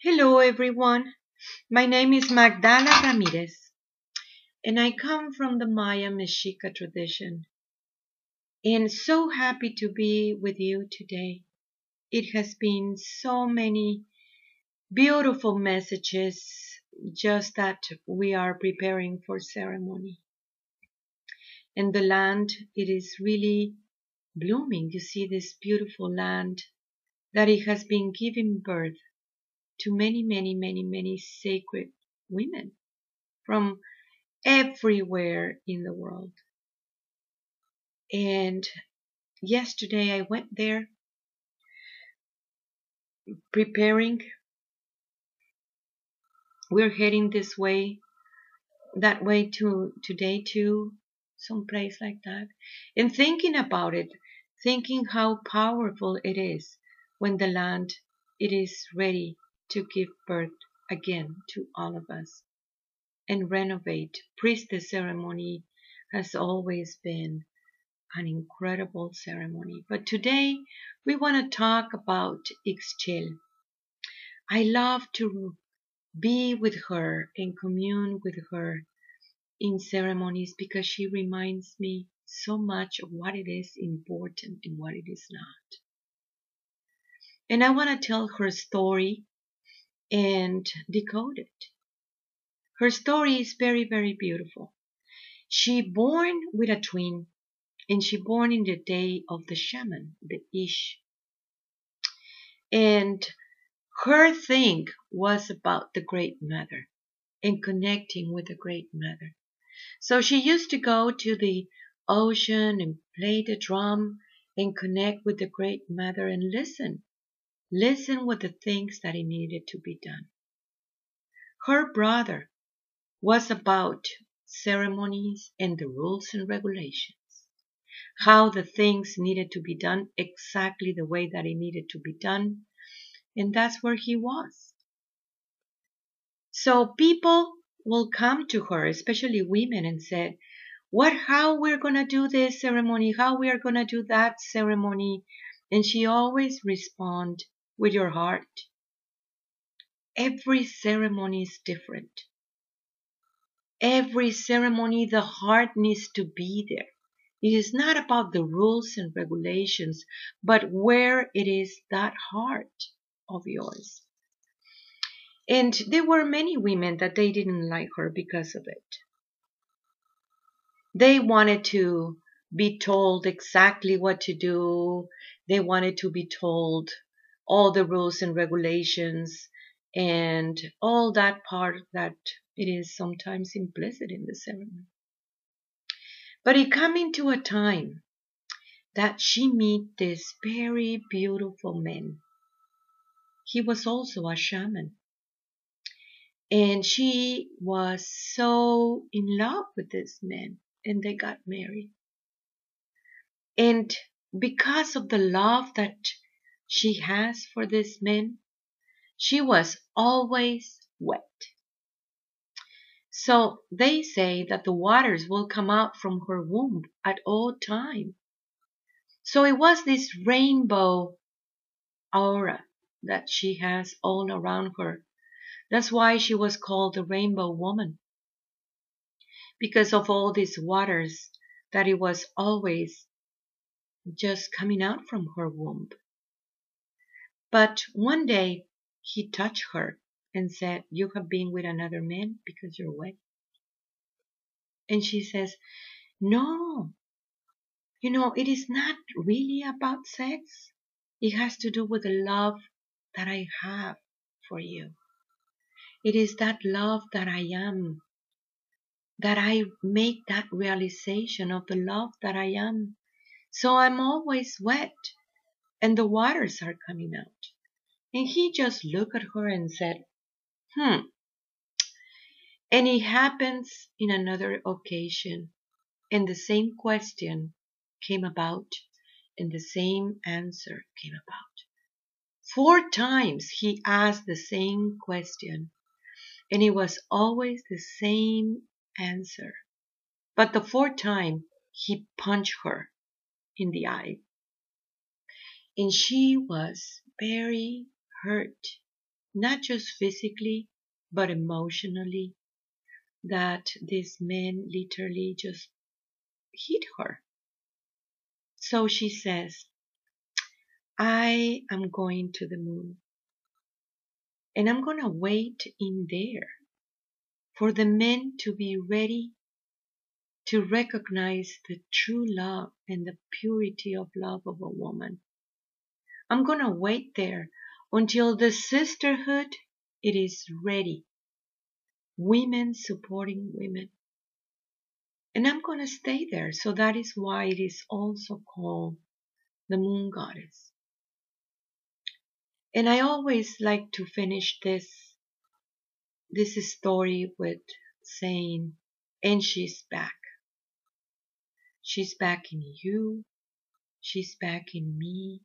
Hello, everyone. My name is Magdala Ramirez, and I come from the Maya Mexica tradition. And so happy to be with you today. It has been so many beautiful messages just that we are preparing for ceremony. And the land, it is really blooming. You see this beautiful land that it has been giving birth to many, many, many, many sacred women from everywhere in the world. And yesterday I went there preparing. We're heading this way, that way to today to some place like that. And thinking about it, thinking how powerful it is when the land it is ready to give birth again to all of us and renovate. Priestess ceremony has always been an incredible ceremony. But today we want to talk about Ixchel. I love to be with her and commune with her in ceremonies because she reminds me so much of what it is important and what it is not. And I want to tell her story and decode it. Her story is very, very beautiful. She born with a twin, and she born in the day of the shaman, the Ish. And her thing was about the Great Mother and connecting with the Great Mother. So she used to go to the ocean and play the drum and connect with the Great Mother and listen Listen with the things that he needed to be done. Her brother was about ceremonies and the rules and regulations. How the things needed to be done exactly the way that it needed to be done. And that's where he was. So people will come to her, especially women, and said, what, how we're going to do this ceremony, how we are going to do that ceremony. And she always respond with your heart. Every ceremony is different. Every ceremony, the heart needs to be there. It is not about the rules and regulations, but where it is that heart of yours. And there were many women that they didn't like her because of it. They wanted to be told exactly what to do. They wanted to be told all the rules and regulations and all that part that it is sometimes implicit in the ceremony. But it coming to a time that she meet this very beautiful man. He was also a shaman. And she was so in love with this man and they got married. And because of the love that she has for this man, she was always wet. So they say that the waters will come out from her womb at all time. So it was this rainbow aura that she has all around her. That's why she was called the rainbow woman. Because of all these waters that it was always just coming out from her womb. But one day he touched her and said, You have been with another man because you're wet. And she says, No, you know, it is not really about sex. It has to do with the love that I have for you. It is that love that I am, that I make that realization of the love that I am. So I'm always wet and the waters are coming out. And he just looked at her and said, Hmm. And it happens in another occasion, and the same question came about, and the same answer came about. Four times he asked the same question, and it was always the same answer. But the fourth time, he punched her in the eye and she was very hurt not just physically, but emotionally, that this man literally just hit her. So she says, I am going to the moon and I'm going to wait in there for the men to be ready to recognize the true love and the purity of love of a woman. I'm going to wait there until the sisterhood it is ready. Women supporting women. And I'm going to stay there. So that is why it is also called the moon goddess. And I always like to finish this this story with saying, and she's back. She's back in you. She's back in me.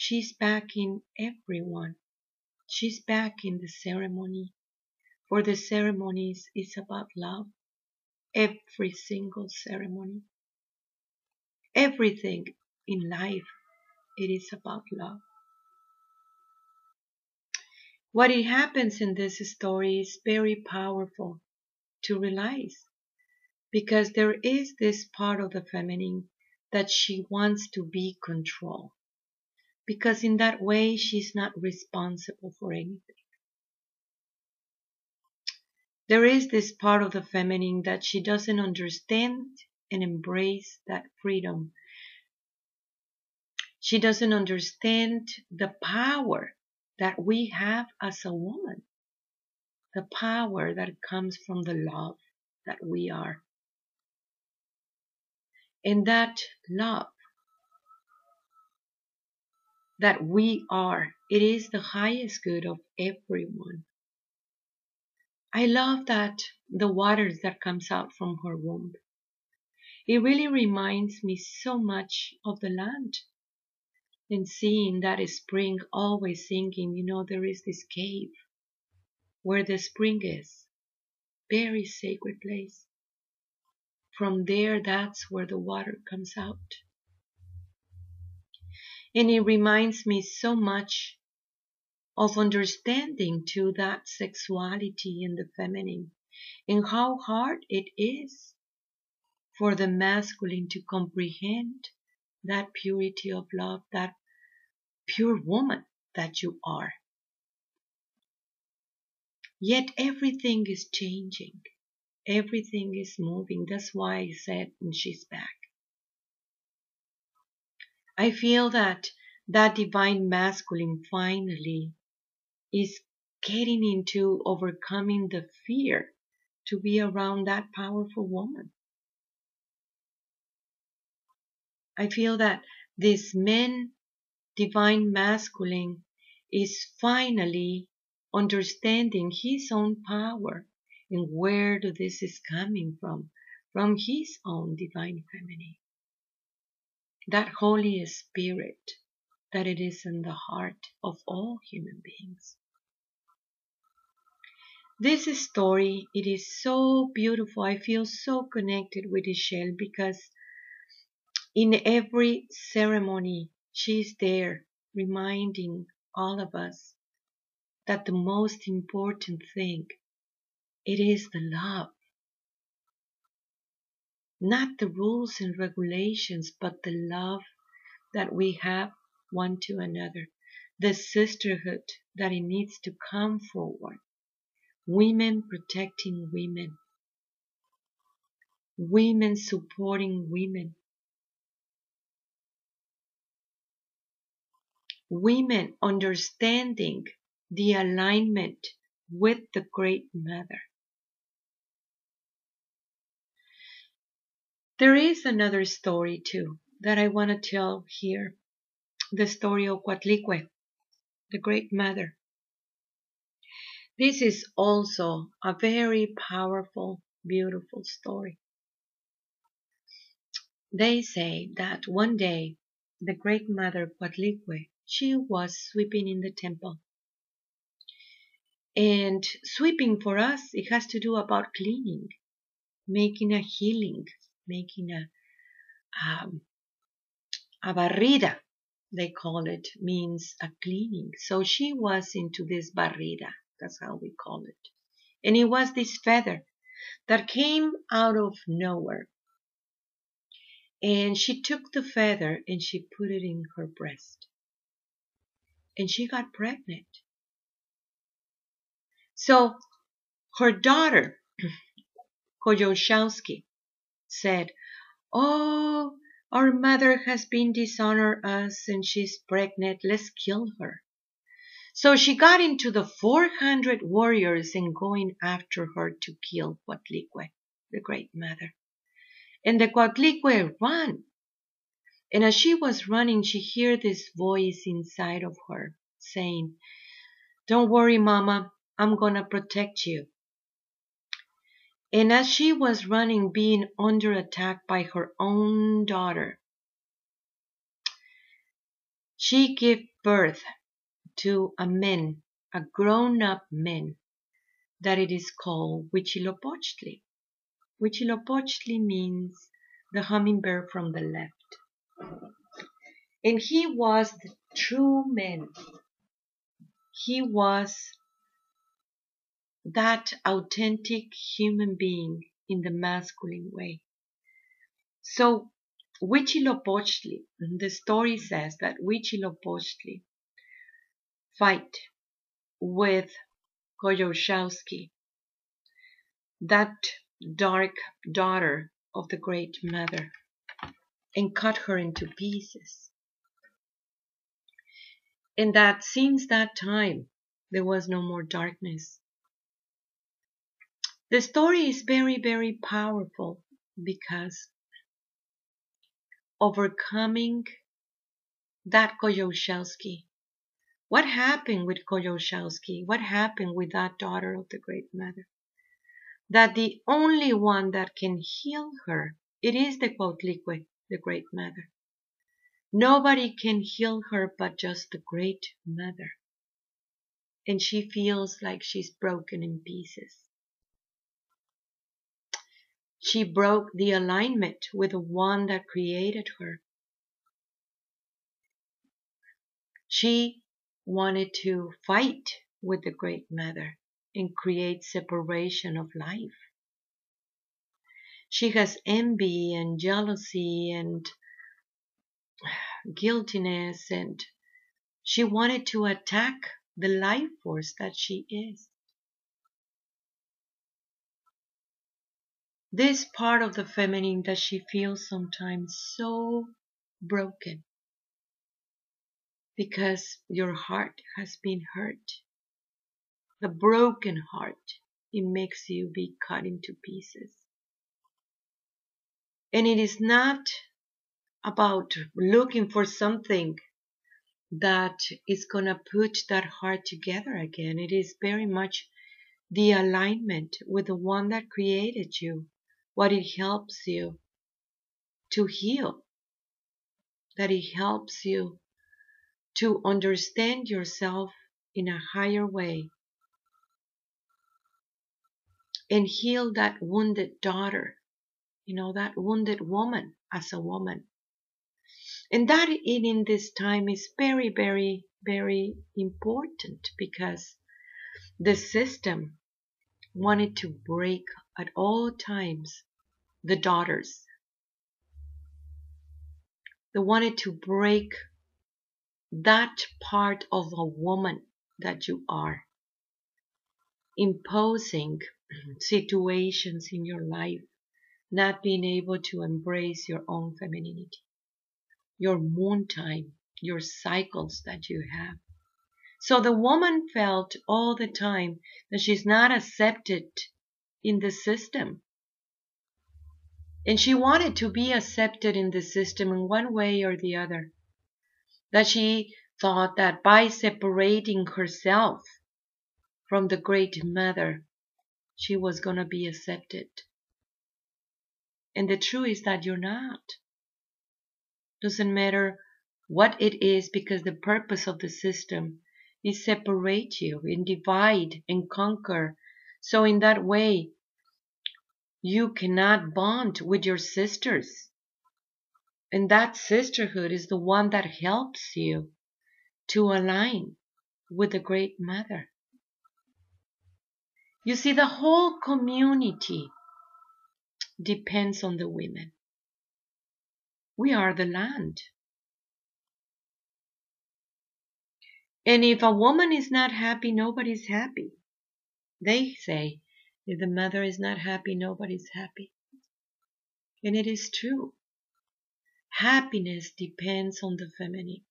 She's back in everyone. She's back in the ceremony. For the ceremonies is about love. Every single ceremony. Everything in life, it is about love. What it happens in this story is very powerful to realize because there is this part of the feminine that she wants to be control because in that way she's not responsible for anything. There is this part of the feminine that she doesn't understand and embrace that freedom. She doesn't understand the power that we have as a woman, the power that comes from the love that we are. And that love that we are, it is the highest good of everyone. I love that the waters that comes out from her womb. It really reminds me so much of the land and seeing that spring always thinking, you know, there is this cave where the spring is. Very sacred place. From there, that's where the water comes out. And it reminds me so much of understanding to that sexuality in the feminine and how hard it is for the masculine to comprehend that purity of love, that pure woman that you are. Yet everything is changing. Everything is moving. That's why I said, and she's back. I feel that that divine masculine finally is getting into overcoming the fear to be around that powerful woman. I feel that this men divine masculine is finally understanding his own power and where this is coming from, from his own divine feminine. That Holy Spirit that it is in the heart of all human beings. This story, it is so beautiful. I feel so connected with Ixchel because in every ceremony, she's there reminding all of us that the most important thing, it is the love. Not the rules and regulations, but the love that we have one to another. The sisterhood that it needs to come forward. Women protecting women. Women supporting women. women understanding the alignment with the Great Mother. There is another story too that I want to tell here. The story of Coatlicue, the Great Mother. This is also a very powerful, beautiful story. They say that one day the Great Mother Coatlicue she was sweeping in the temple. And sweeping for us, it has to do about cleaning, making a healing, making a, um, a barrida they call it, means a cleaning. So she was into this barrida. That's how we call it. And it was this feather that came out of nowhere. And she took the feather and she put it in her breast. And she got pregnant. So her daughter, Coyolxauhqui, said, Oh, our mother has been dishonor us and she's pregnant. Let's kill her. So she got into the 400 warriors and going after her to kill Coatlicue, the great mother. And the Coatlicue ran. And as she was running, she heard this voice inside of her saying, Don't worry, mama, I'm gonna protect you. And as she was running, being under attack by her own daughter, she gave birth to a man, a grown-up man, that it is called Huitzilopochtli. Huitzilopochtli means the hummingbird from the left. And he was the true man. He was that authentic human being in the masculine way. So Huitzilopochtli, the story says that Huitzilopochtli fight with Coyolxauhqui, that dark daughter of the great mother, and cut her into pieces. And that since that time, there was no more darkness. The story is very, very powerful because overcoming that Coyolxauhqui. What happened with Coyolxauhqui? What happened with that daughter of the Great Mother? That the only one that can heal her, it is the Coatlicue, the Great Mother. Nobody can heal her but just the Great Mother. And she feels like she's broken in pieces. She broke the alignment with the one that created her. She wanted to fight with the Great Mother and create separation of life. She has envy and jealousy and guiltiness and she wanted to attack the life force that she is. This part of the feminine that she feels sometimes so broken because your heart has been hurt. The broken heart, it makes you be cut into pieces. And it is not about looking for something that is gonna put that heart together again. It is very much the alignment with the one that created you what it helps you to heal, that it helps you to understand yourself in a higher way and heal that wounded daughter, you know, that wounded woman as a woman. And that in this time is very, very, very important because the system wanted to break at all times the daughters. They wanted to break that part of a woman that you are, imposing situations in your life, not being able to embrace your own femininity, your moon time, your cycles that you have. So the woman felt all the time that she's not accepted in the system. And she wanted to be accepted in the system in one way or the other. That she thought that by separating herself from the Great Mother, she was going to be accepted. And the truth is that you're not. Doesn't matter what it is because the purpose of the system is separate you and divide and conquer. So in that way, you cannot bond with your sisters. And that sisterhood is the one that helps you to align with the Great Mother. You see, the whole community depends on the women. We are the land. And if a woman is not happy, nobody's happy. They say, if the mother is not happy, nobody's happy. And it is true. Happiness depends on the feminine.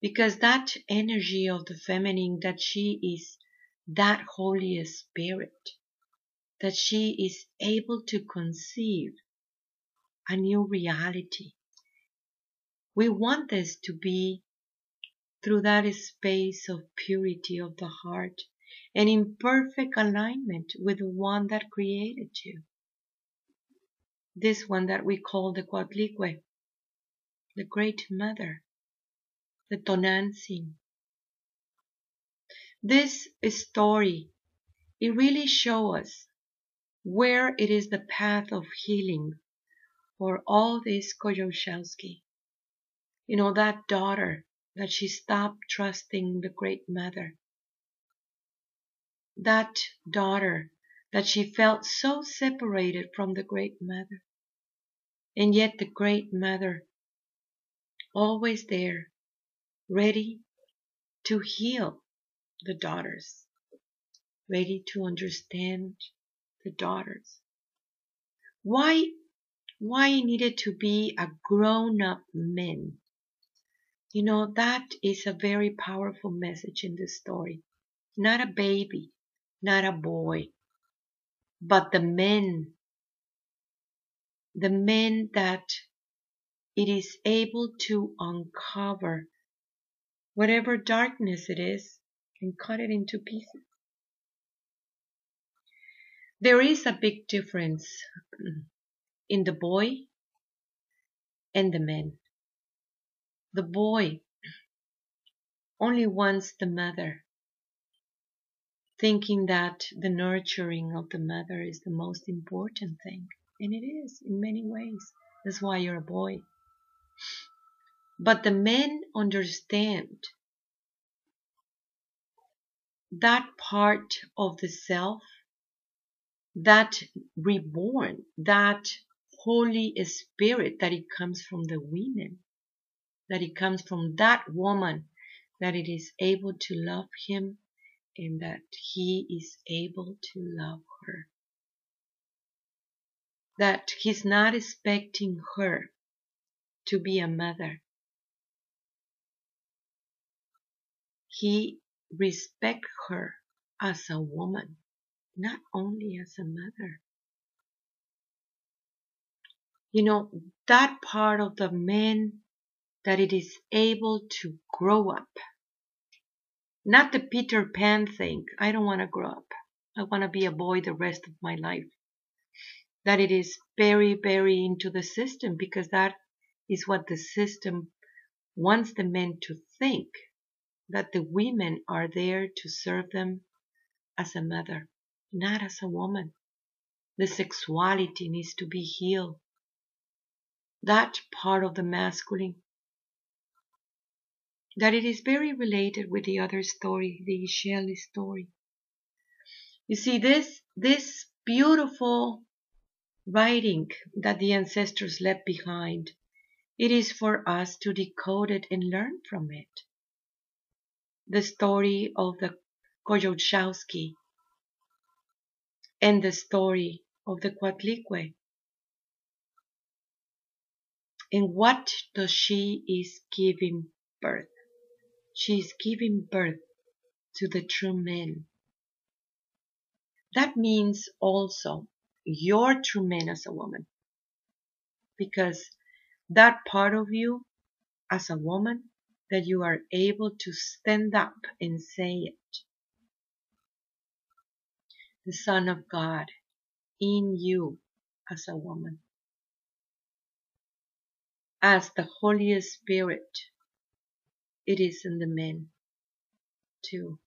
Because that energy of the feminine, that she is that Holy Spirit, that she is able to conceive a new reality. We want this to be through that space of purity of the heart and in perfect alignment with the one that created you. This one that we call the Coatlicue, the Great Mother, the Tonantzin. This story, it really shows us where it is the path of healing for all this Coyolxauhqui. You know, that daughter that she stopped trusting the Great Mother. That daughter that she felt so separated from the Great Mother. And yet the Great Mother, always there, ready to heal the daughters, ready to understand the daughters. Why, why needed to be a grown-up man you know, that is a very powerful message in this story. Not a baby, not a boy, but the men. The men that it is able to uncover whatever darkness it is and cut it into pieces. There is a big difference in the boy and the man. The boy only wants the mother, thinking that the nurturing of the mother is the most important thing. And it is in many ways. That's why you're a boy. But the men understand that part of the self, that reborn, that Holy Spirit that it comes from the women that it comes from that woman, that it is able to love him and that he is able to love her. That he's not expecting her to be a mother. He respects her as a woman, not only as a mother. You know, that part of the man that it is able to grow up. Not the Peter Pan thing. I don't want to grow up. I want to be a boy the rest of my life. That it is very, very into the system because that is what the system wants the men to think that the women are there to serve them as a mother, not as a woman. The sexuality needs to be healed. That part of the masculine that it is very related with the other story, the Shelley story. You see, this, this beautiful writing that the ancestors left behind, it is for us to decode it and learn from it. The story of the Coyolxauhqui and the story of the Coatlicue. And what does she is giving birth? She is giving birth to the true man. That means also your true man as a woman. Because that part of you as a woman that you are able to stand up and say it. The Son of God in you as a woman. As the Holy Spirit it is in the men too.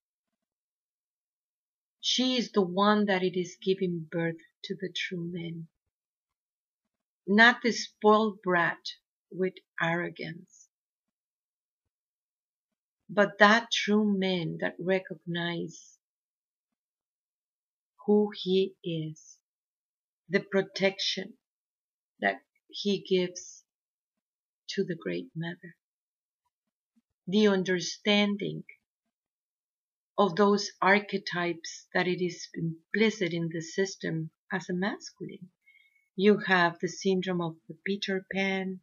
She is the one that it is giving birth to the true men. Not the spoiled brat with arrogance. But that true man that recognize who he is, the protection that he gives to the Great Mother, the understanding of those archetypes that it is implicit in the system as a masculine. You have the syndrome of the Peter Pan,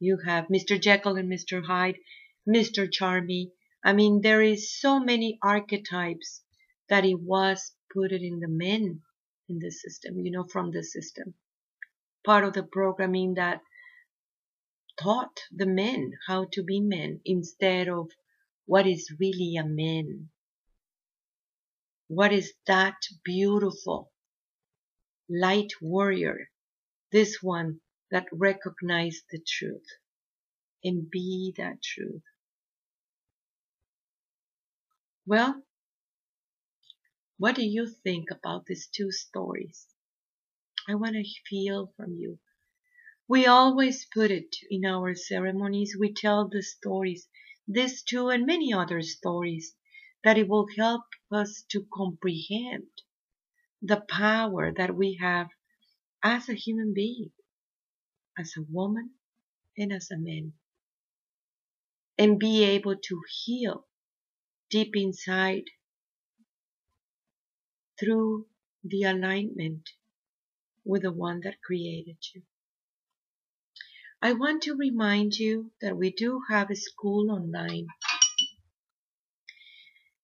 you have Mr. Jekyll and Mr. Hyde, Mr. Charmy. I mean, there is so many archetypes that it was put in the men in the system, you know, from the system. Part of the programming that taught the men how to be men instead of what is really a man. What is that beautiful light warrior, this one that recognized the truth and be that truth. Well, what do you think about these two stories? I want to feel from you. We always put it in our ceremonies. We tell the stories, these two and many other stories, that it will help us to comprehend the power that we have as a human being, as a woman and as a man, and be able to heal deep inside through the alignment with the one that created you. I want to remind you that we do have a school online.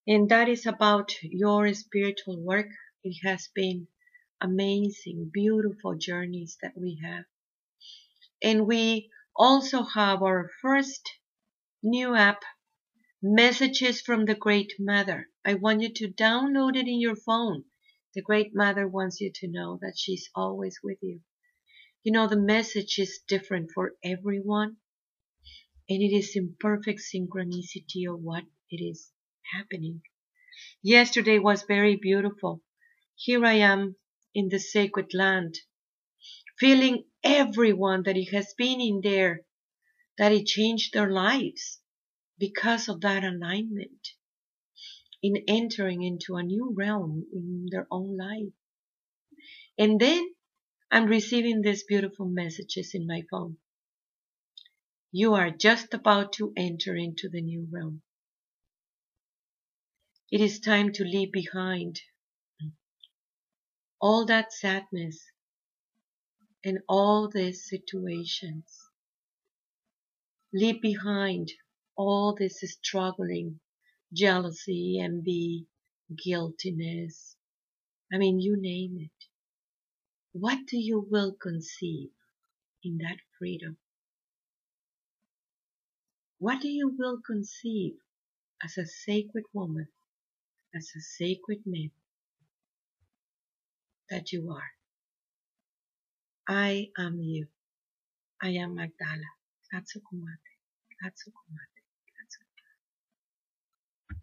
And that is about your spiritual work. It has been amazing, beautiful journeys that we have. And we also have our first new app, Messages from the Great Mother. I want you to download it in your phone. The Great Mother wants you to know that she's always with you. You know, the message is different for everyone, and it is in perfect synchronicity of what it is happening. Yesterday was very beautiful. Here I am in the sacred land, feeling everyone that it has been in there, that it changed their lives because of that alignment in entering into a new realm in their own life. And then I'm receiving these beautiful messages in my phone. You are just about to enter into the new realm. It is time to leave behind all that sadness and all these situations. Leave behind all this struggling, jealousy, envy, guiltiness. I mean, you name it. What do you will conceive in that freedom? What do you will conceive as a sacred woman, as a sacred man that you are? I am you. I am Magdala. Katsukumate. Katsukumate.